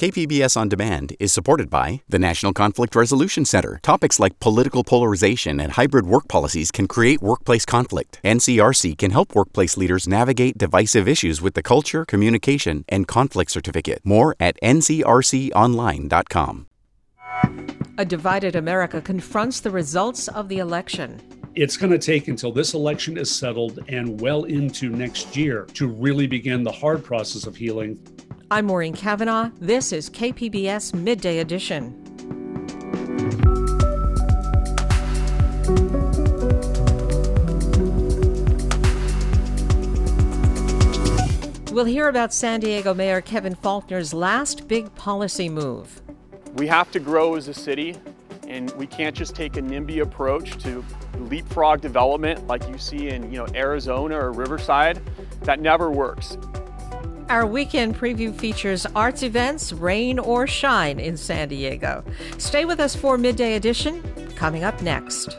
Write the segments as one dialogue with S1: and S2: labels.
S1: KPBS On Demand is supported by the National Conflict Resolution Center. Topics like political polarization and hybrid work policies can create workplace conflict. NCRC can help workplace leaders navigate divisive issues with the Culture, Communication, and Conflict Certificate. More at ncrconline.com.
S2: A divided America confronts the results of the election.
S3: It's going to take until this election is settled and well into next year to really begin the hard process of healing.
S2: I'm Maureen Cavanaugh. This is KPBS Midday Edition. We'll hear about San Diego Mayor Kevin Faulconer's last big policy move.
S4: We have to grow as a city, and we can't just take a NIMBY approach to leapfrog development like you see in you know Arizona or Riverside. That never works.
S2: Our weekend preview features arts events, rain or shine in San Diego. Stay with us for Midday Edition, coming up next.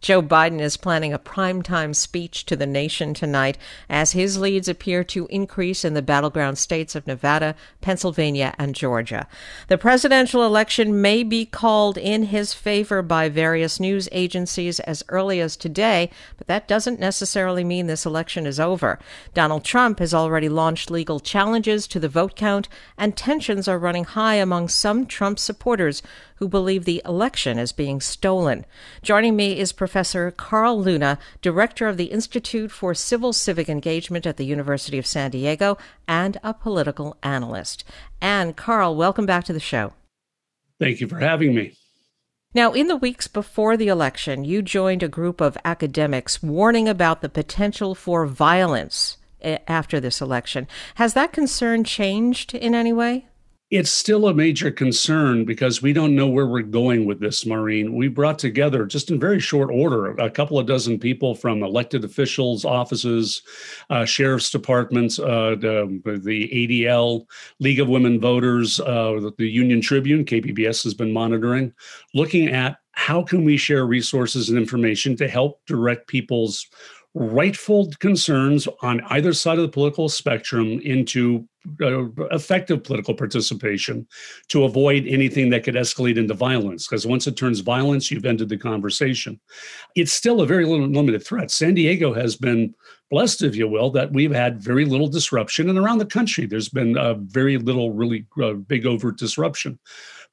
S2: Joe Biden is planning a primetime speech to the nation tonight as his leads appear to increase in the battleground states of Nevada, Pennsylvania, and Georgia. The presidential election may be called in his favor by various news agencies as early as today, but that doesn't necessarily mean this election is over. Donald Trump has already launched legal challenges to the vote count, and tensions are running high among some Trump supporters who believe the election is being stolen. Joining me is Professor Carl Luna, Director of the Institute for Civil Civic Engagement at the University of San Diego and a political analyst. And Carl, welcome back to the show.
S3: Thank you for having me.
S2: Now, in the weeks before the election, you joined a group of academics warning about the potential for violence eh, after this election. Has that concern changed in any way?
S3: It's still a major concern because we don't know where we're going with this, Maureen. We brought together, just in very short order, a couple of dozen people from elected officials' offices, uh, sheriff's departments, uh, the, the, ADL, League of Women Voters, uh, the Union Tribune, KPBS has been monitoring, looking at how can we share resources and information to help direct people's rightful concerns on either side of the political spectrum into uh, effective political participation to avoid anything that could escalate into violence. Because once it turns violence, you've ended the conversation. It's still a very limited threat. San Diego has been blessed, if you will, that we've had very little disruption, and around the country, there's been uh, very little really uh, big overt disruption.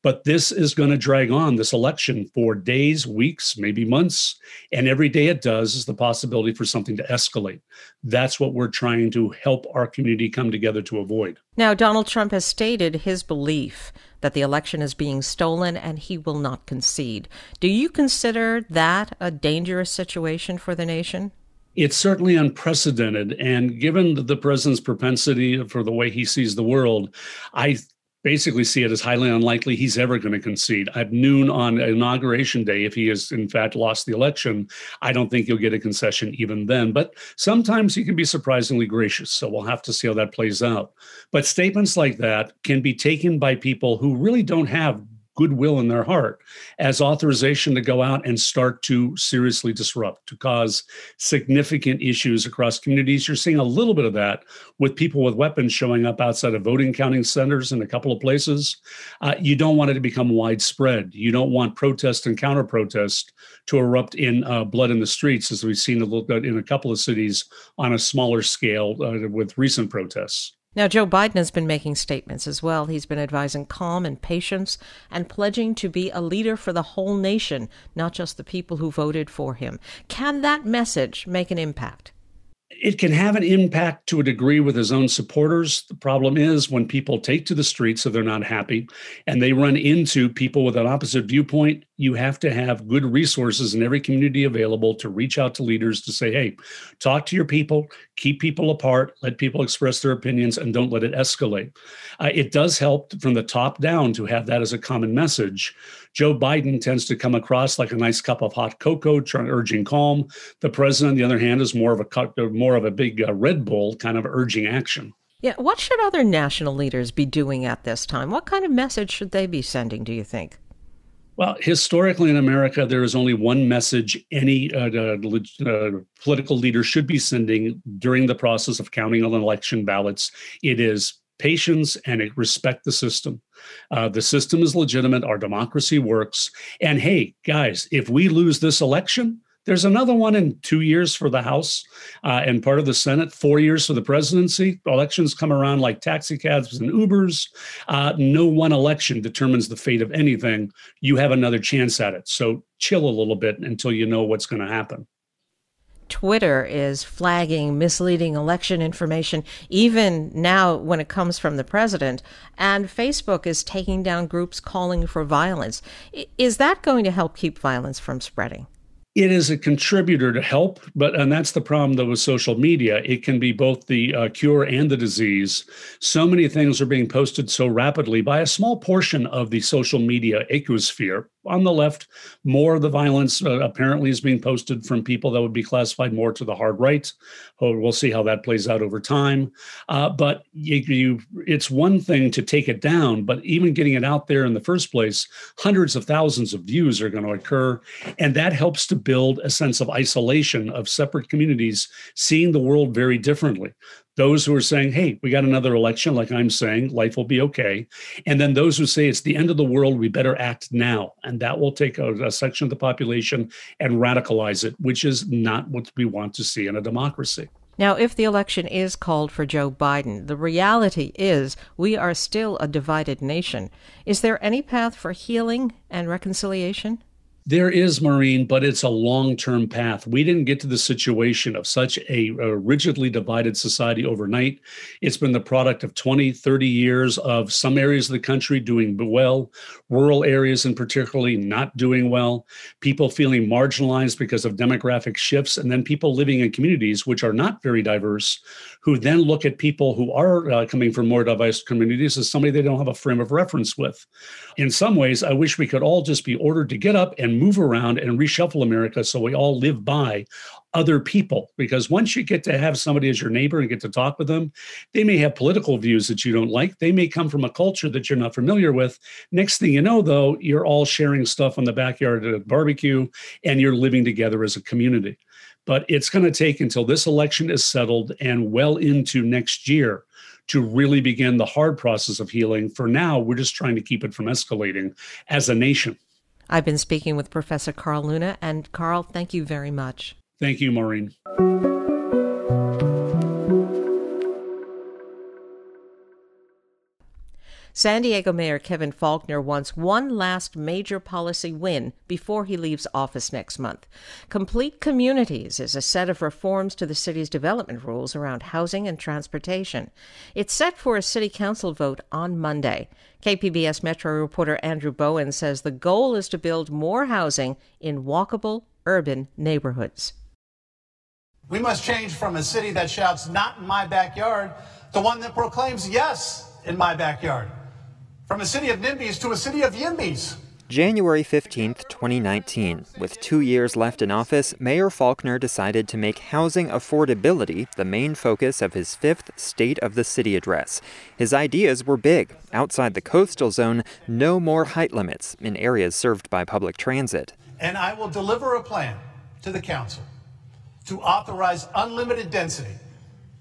S3: But this is going to drag on this election for days, weeks, maybe months. And every day it does is the possibility for something to escalate. That's what we're trying to help our community come together to avoid.
S2: Now, Donald Trump has stated his belief that the election is being stolen and he will not concede. Do you consider that a dangerous situation for the nation?
S3: it's certainly unprecedented. And given the president's propensity for the way he sees the world, I basically see it as highly unlikely he's ever going to concede. At noon on inauguration day, if he has in fact lost the election, I don't think he'll get a concession even then. But sometimes he can be surprisingly gracious. So we'll have to see how that plays out. But statements like that can be taken by people who really don't have goodwill in their heart as authorization to go out and start to seriously disrupt, to cause significant issues across communities. You're seeing a little bit of that with people with weapons showing up outside of voting counting centers in a couple of places. Uh, you don't want it to become widespread. You don't want protest and counter protest to erupt in uh, blood in the streets, as we've seen a little bit in a couple of cities on a smaller scale uh, with recent protests.
S2: Now, Joe Biden has been making statements as well. He's been advising calm and patience and pledging to be a leader for the whole nation, not just the people who voted for him. Can that message make an impact?
S3: It can have an impact to a degree with his own supporters. The problem is when people take to the streets if they're not happy and they run into people with an opposite viewpoint, you have to have good resources in every community available to reach out to leaders to say, hey, talk to your people, keep people apart, let people express their opinions, and don't let it escalate. Uh, it does help from the top down to have that as a common message. Joe Biden tends to come across like a nice cup of hot cocoa, trying, urging calm. The president, on the other hand, is more of a more of a big uh, Red Bull, kind of urging action.
S2: Yeah, what should other national leaders be doing at this time? What kind of message should they be sending? Do you think?
S3: Well, historically in America, there is only one message any uh, uh, political leader should be sending during the process of counting on election ballots. It is patience and respect the system. Uh, the system is legitimate. Our democracy works. And hey, guys, if we lose this election, there's another one in two years for the House uh, and part of the Senate, four years for the presidency. Elections come around like taxi cabs and Ubers. Uh, no one election determines the fate of anything. You have another chance at it. So chill a little bit until you know what's going to happen.
S2: Twitter is flagging misleading election information, even now when it comes from the president. And Facebook is taking down groups calling for violence. Is that going to help keep violence from spreading?
S3: It is a contributor to help but and that's the problem though with social media it can be both the uh, cure and the disease so many things are being posted so rapidly by a small portion of the social media ecosphere on the left, more of the violence uh, apparently is being posted from people that would be classified more to the hard right. Oh, we'll see how that plays out over time. Uh, but you, you, it's one thing to take it down, but even getting it out there in the first place, hundreds of thousands of views are going to occur. And that helps to build a sense of isolation of separate communities seeing the world very differently those who are saying, hey, we got another election, like I'm saying, life will be okay. And then those who say it's the end of the world, we better act now. And that will take a, a, section of the population and radicalize it, which is not what we want to see in a democracy.
S2: Now, if the election is called for Joe Biden, the reality is we are still a divided nation. Is there any path for healing and reconciliation?
S3: There is, Maureen, but it's a long term path. We didn't get to the situation of such a, a, rigidly divided society overnight. It's been the product of 20, 30 years of some areas of the country doing well, rural areas and particularly not doing well, people feeling marginalized because of demographic shifts, and then people living in communities which are not very diverse, who then look at people who are uh, coming from more diverse communities as somebody they don't have a frame of reference with. In some ways, I wish we could all just be ordered to get up and move around and reshuffle America so we all live by other people. Because once you get to have somebody as your neighbor and get to talk with them, they may have political views that you don't like. They may come from a culture that you're not familiar with. Next thing you know, though, you're all sharing stuff on the backyard at a barbecue and you're living together as a community. But it's going to take until this election is settled and well into next year to really begin the hard process of healing. For now, we're just trying to keep it from escalating as a nation.
S2: I've been speaking with Professor Carl Luna, and Carl, thank you very much.
S3: Thank you, Maureen.
S2: San Diego Mayor Kevin Faulconer wants one last major policy win before he leaves office next month. Complete Communities is a set of reforms to the city's development rules around housing and transportation. It's set for a city council vote on Monday. KPBS Metro reporter Andrew Bowen says the goal is to build more housing in walkable urban neighborhoods.
S5: We must change from a city that shouts, not in my backyard, to one that proclaims, yes, in my backyard. From a city of NIMBYs to a city of YIMBYs.
S6: January 15, 2019. With two years left in office, Mayor Faulconer decided to make housing affordability the main focus of his fifth State of the City address. His ideas were big. Outside the coastal zone, no more height limits in areas served by public transit.
S5: And I will deliver a plan to the council to authorize unlimited density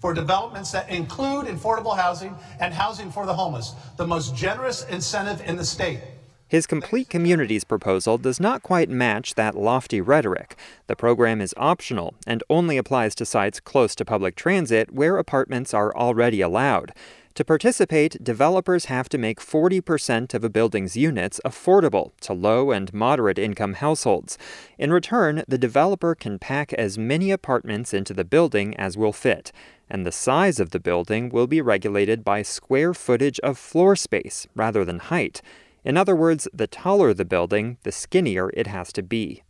S5: for developments that include affordable housing and housing for the homeless, the most generous incentive in the state.
S6: His Complete Communities proposal does not quite match that lofty rhetoric. The program is optional and only applies to sites close to public transit where apartments are already allowed. To participate, developers have to make 40% of a building's units affordable to low and moderate income households. In return, the developer can pack as many apartments into the building as will fit and the size of the building will be regulated by square footage of floor space rather than height. In other words, the taller the building, the skinnier it has to be.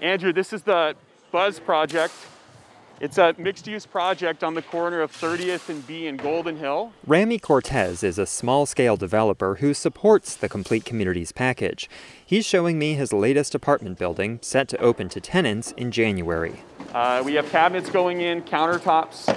S4: Andrew, this is the Buzz Project. It's a mixed use project on the corner of 30th and B in Golden Hill.
S6: Rami Cortez is a small scale developer who supports the Complete Communities package. He's showing me his latest apartment building set to open to tenants in January.
S4: Uh, we have cabinets going in, countertops,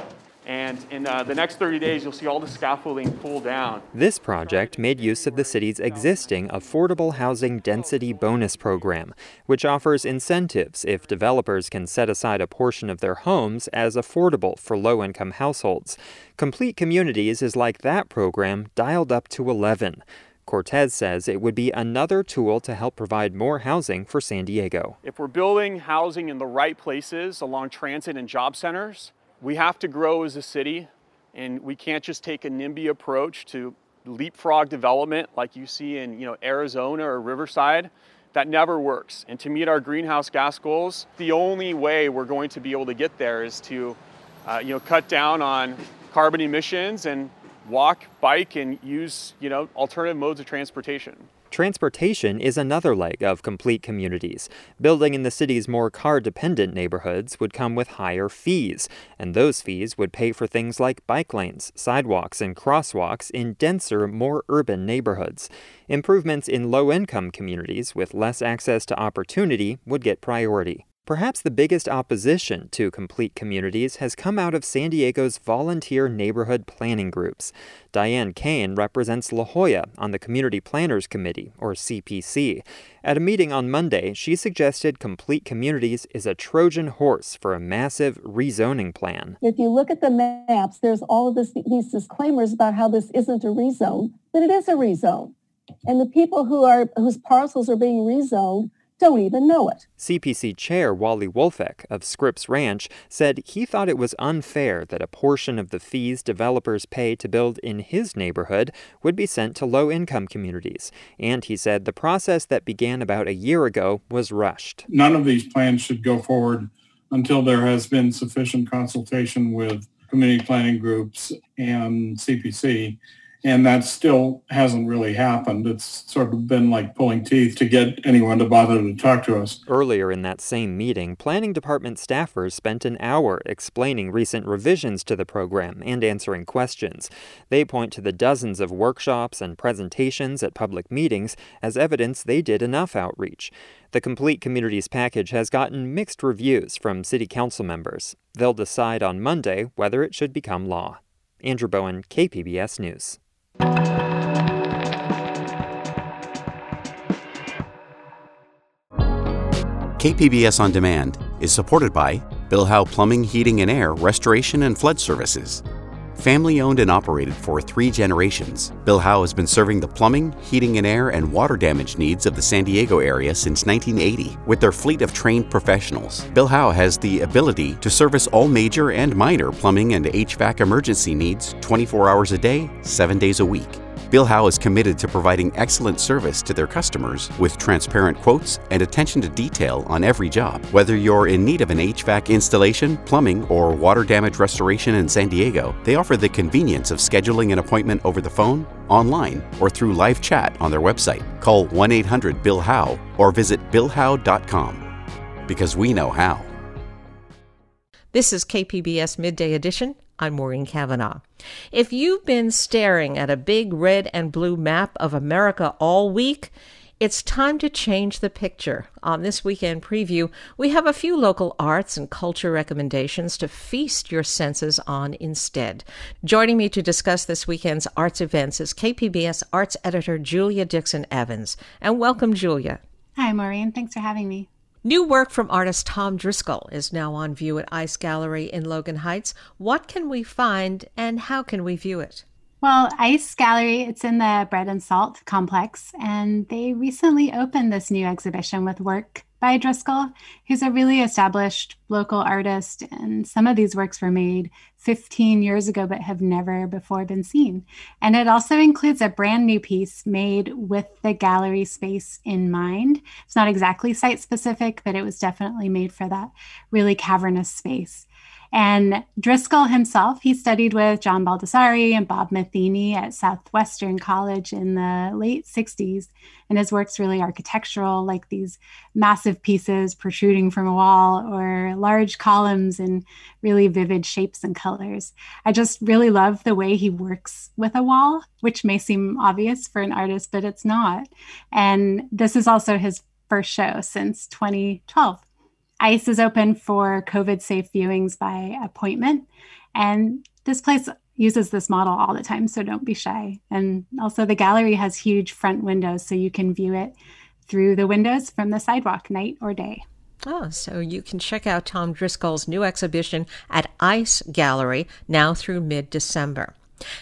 S4: and in uh, the next 30 days, you'll see all the scaffolding pull down.
S6: This project made use of the city's existing Affordable Housing Density Bonus Program, which offers incentives if developers can set aside a portion of their homes as affordable for low income households. Complete Communities is like that program dialed up to 11. Cortez says it would be another tool to help provide more housing for San Diego.
S4: If we're building housing in the right places along transit and job centers, we have to grow as a city, and we can't just take a NIMBY approach to leapfrog development like you see in you know Arizona or Riverside. That never works. And to meet our greenhouse gas goals, the only way we're going to be able to get there is to uh, you know cut down on carbon emissions and walk, bike, and use you know alternative modes of transportation.
S6: Transportation is another leg of complete communities. Building in the city's more car dependent neighborhoods would come with higher fees, and those fees would pay for things like bike lanes, sidewalks, and crosswalks in denser, more urban neighborhoods. Improvements in low income communities with less access to opportunity would get priority. Perhaps the biggest opposition to complete communities has come out of San Diego's volunteer neighborhood planning groups. Diane Kane represents La Jolla on the Community Planners Committee, or CPC. At a meeting on Monday, she suggested complete communities is a Trojan horse for a massive rezoning plan.
S7: If you look at the maps, there's all of this, these disclaimers about how this isn't a rezone, but it is a rezone. And the people who are whose parcels are being rezoned don't even know it.
S6: CPC Chair Wally Wolfeck of Scripps Ranch said he thought it was unfair that a portion of the fees developers pay to build in his neighborhood would be sent to low income communities. And he said the process that began about a year ago was rushed.
S8: None of these plans should go forward until there has been sufficient consultation with community planning groups and CPC and that still hasn't really happened. It's sort of been like pulling teeth to get anyone to bother to talk to us.
S6: Earlier in that same meeting, planning department staffers spent an hour explaining recent revisions to the program and answering questions. They point to the dozens of workshops and presentations at public meetings as evidence they did enough outreach. The Complete Communities package has gotten mixed reviews from city council members. They'll decide on Monday whether it should become law. Andrew Bowen, KPBS News.
S1: KPBS On Demand is supported by Bill Howe Plumbing, Heating and Air Restoration and Flood Services. Family owned and operated for three generations, Bill Howe has been serving the plumbing, heating and air, and water damage needs of the San Diego area since 1980. With their fleet of trained professionals, Bill Howe has the ability to service all major and minor plumbing and HVAC emergency needs 24 hours a day, 7 days a week. Bill Howe is committed to providing excellent service to their customers with transparent quotes and attention to detail on every job. Whether you're in need of an HVAC installation, plumbing, or water damage restoration in San Diego, they offer the convenience of scheduling an appointment over the phone, online, or through live chat on their website. Call 1 800 Bill Howe or visit BillHowe.com because we know how.
S2: This is KPBS Midday Edition. I'm Maureen Cavanaugh. If you've been staring at a big red and blue map of America all week, it's time to change the picture. On this weekend preview, we have a few local arts and culture recommendations to feast your senses on instead. Joining me to discuss this weekend's arts events is KPBS arts editor Julia Dixon Evans. And welcome, Julia.
S9: Hi, Maureen. Thanks for having me.
S2: New work from artist Tom Driscoll is now on view at Ice Gallery in Logan Heights. What can we find and how can we view it?
S9: Well, Ice Gallery, it's in the Bread and Salt complex, and they recently opened this new exhibition with work by Driscoll, who's a really established local artist. And some of these works were made 15 years ago, but have never before been seen. And it also includes a brand new piece made with the gallery space in mind. It's not exactly site specific, but it was definitely made for that really cavernous space. And Driscoll himself, he studied with John Baldessari and Bob Matheny at Southwestern College in the late 60s. And his work's really architectural, like these massive pieces protruding from a wall or large columns in really vivid shapes and colors. I just really love the way he works with a wall, which may seem obvious for an artist, but it's not. And this is also his first show since 2012. ICE is open for COVID safe viewings by appointment. And this place uses this model all the time, so don't be shy. And also, the gallery has huge front windows, so you can view it through the windows from the sidewalk, night or day.
S2: Oh, so you can check out Tom Driscoll's new exhibition at ICE Gallery now through mid December.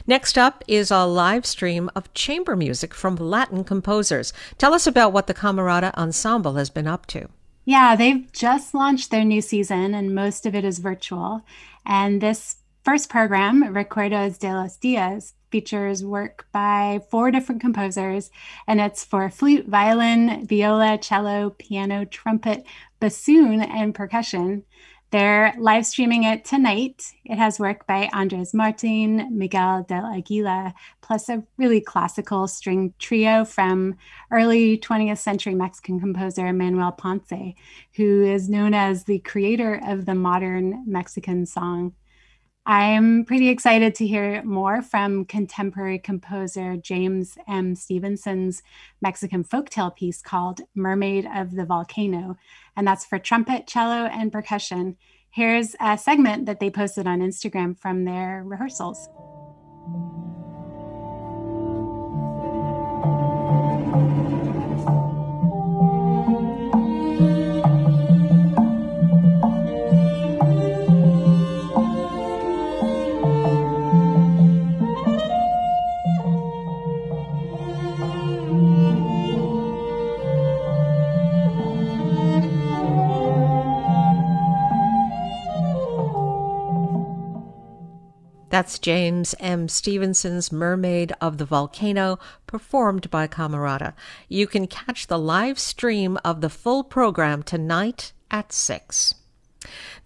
S2: Next up is a live stream of chamber music from Latin composers. Tell us about what the Camarada Ensemble has been up to.
S9: Yeah, they've just launched their new season, and most of it is virtual. And this first program, Recuerdos de los Dias, features work by four different composers, and it's for flute, violin, viola, cello, piano, trumpet, bassoon, and percussion. They're live streaming it tonight. It has work by Andres Martin, Miguel del Aguila, plus a really classical string trio from early 20th century Mexican composer Manuel Ponce, who is known as the creator of the modern Mexican song. I'm pretty excited to hear more from contemporary composer James M. Stephenson's Mexican folktale piece called Mermaid of the Volcano, and that's for trumpet, cello, and percussion. Here's a segment that they posted on Instagram from their rehearsals.
S2: That's James M. Stephenson's Mermaid of the Volcano, performed by Camarada. You can catch the live stream of the full program tonight at 6.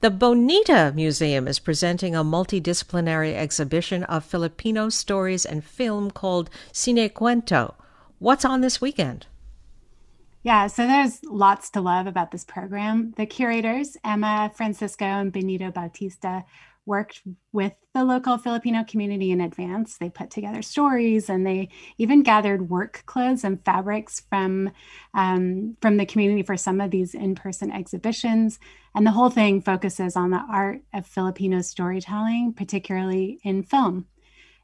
S2: The Bonita Museum is presenting a multidisciplinary exhibition of Filipino stories and film called Cine Cuento. What's on this weekend?
S9: Yeah, so there's lots to love about this program. The curators, Emma Francisco and Benito Bautista, worked with the local Filipino community in advance. They put together stories and they even gathered work clothes and fabrics from um, from the community for some of these in-person exhibitions. And the whole thing focuses on the art of Filipino storytelling, particularly in film.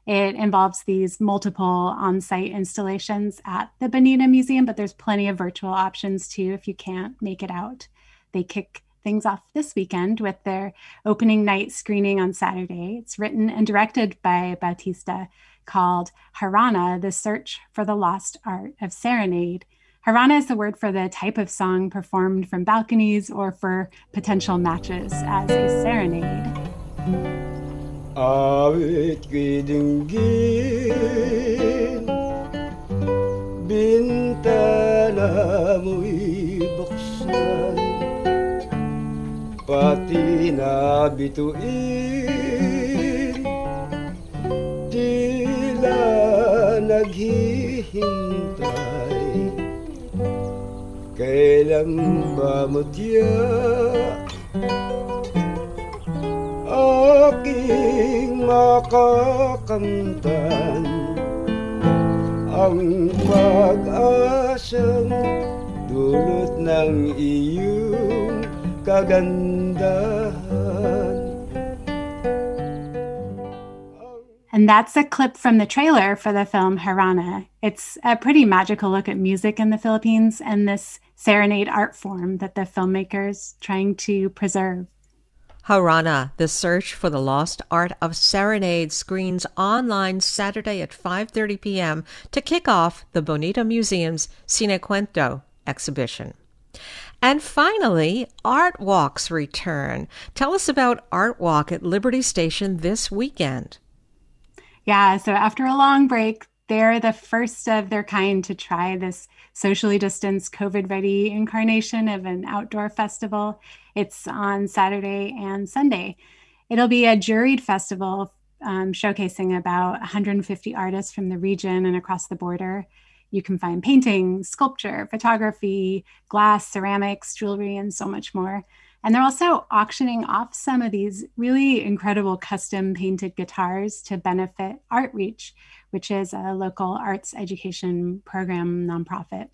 S9: It involves these multiple on site installations at the Bonita Museum, but there's plenty of virtual options too if you can't make it out. They kick things off this weekend with their opening night screening on Saturday. It's written and directed by Bautista called Harana, The Search for the Lost Art of Serenade. Harana is the word for the type of song performed from balconies or for potential matches as a serenade. Pati na bituin Tila naghihintay. Kailan ba mo Aking makakamtan Ang pag-asang dulot ng iyong And that's a clip from the trailer for the film Harana. It's a pretty magical look at music in the Philippines and this serenade art form that the filmmakers are trying to preserve.
S2: Harana, The Search for the Lost Art of Serenade screens online Saturday at 5:30 p.m. to kick off the Bonita Museum's Cine Cuento exhibition. And finally, Art Walks return. Tell us about Art Walk at Liberty Station this weekend.
S9: Yeah, so after a long break, they're the first of their kind to try this socially distanced, COVID ready incarnation of an outdoor festival. It's on Saturday and Sunday. It'll be a juried festival um, showcasing about 150 artists from the region and across the border. You can find painting, sculpture, photography, glass, ceramics, jewelry, and so much more. And they're also auctioning off some of these really incredible custom painted guitars to benefit ArtReach, which is a local arts education program nonprofit.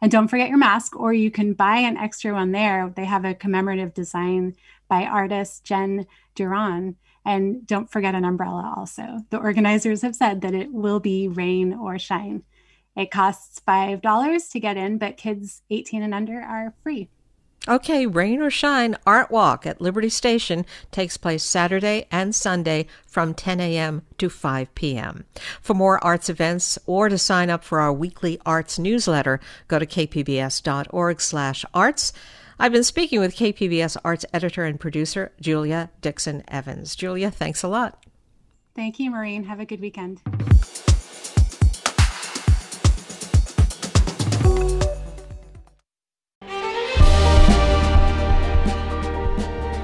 S9: And don't forget your mask, or you can buy an extra one there. They have a commemorative design by artist Jen Duran. And don't forget an umbrella also. The organizers have said that it will be rain or shine. It costs $5 to get in, but kids 18 and under are free.
S2: Okay, rain or shine, Art Walk at Liberty Station takes place Saturday and Sunday from 10 a.m. to 5 p.m. For more arts events or to sign up for our weekly arts newsletter, go to kpbs.org/arts. I've been speaking with KPBS arts editor and producer Julia Dixon Evans. Julia, thanks a lot.
S9: Thank you, Maureen. Have a good weekend.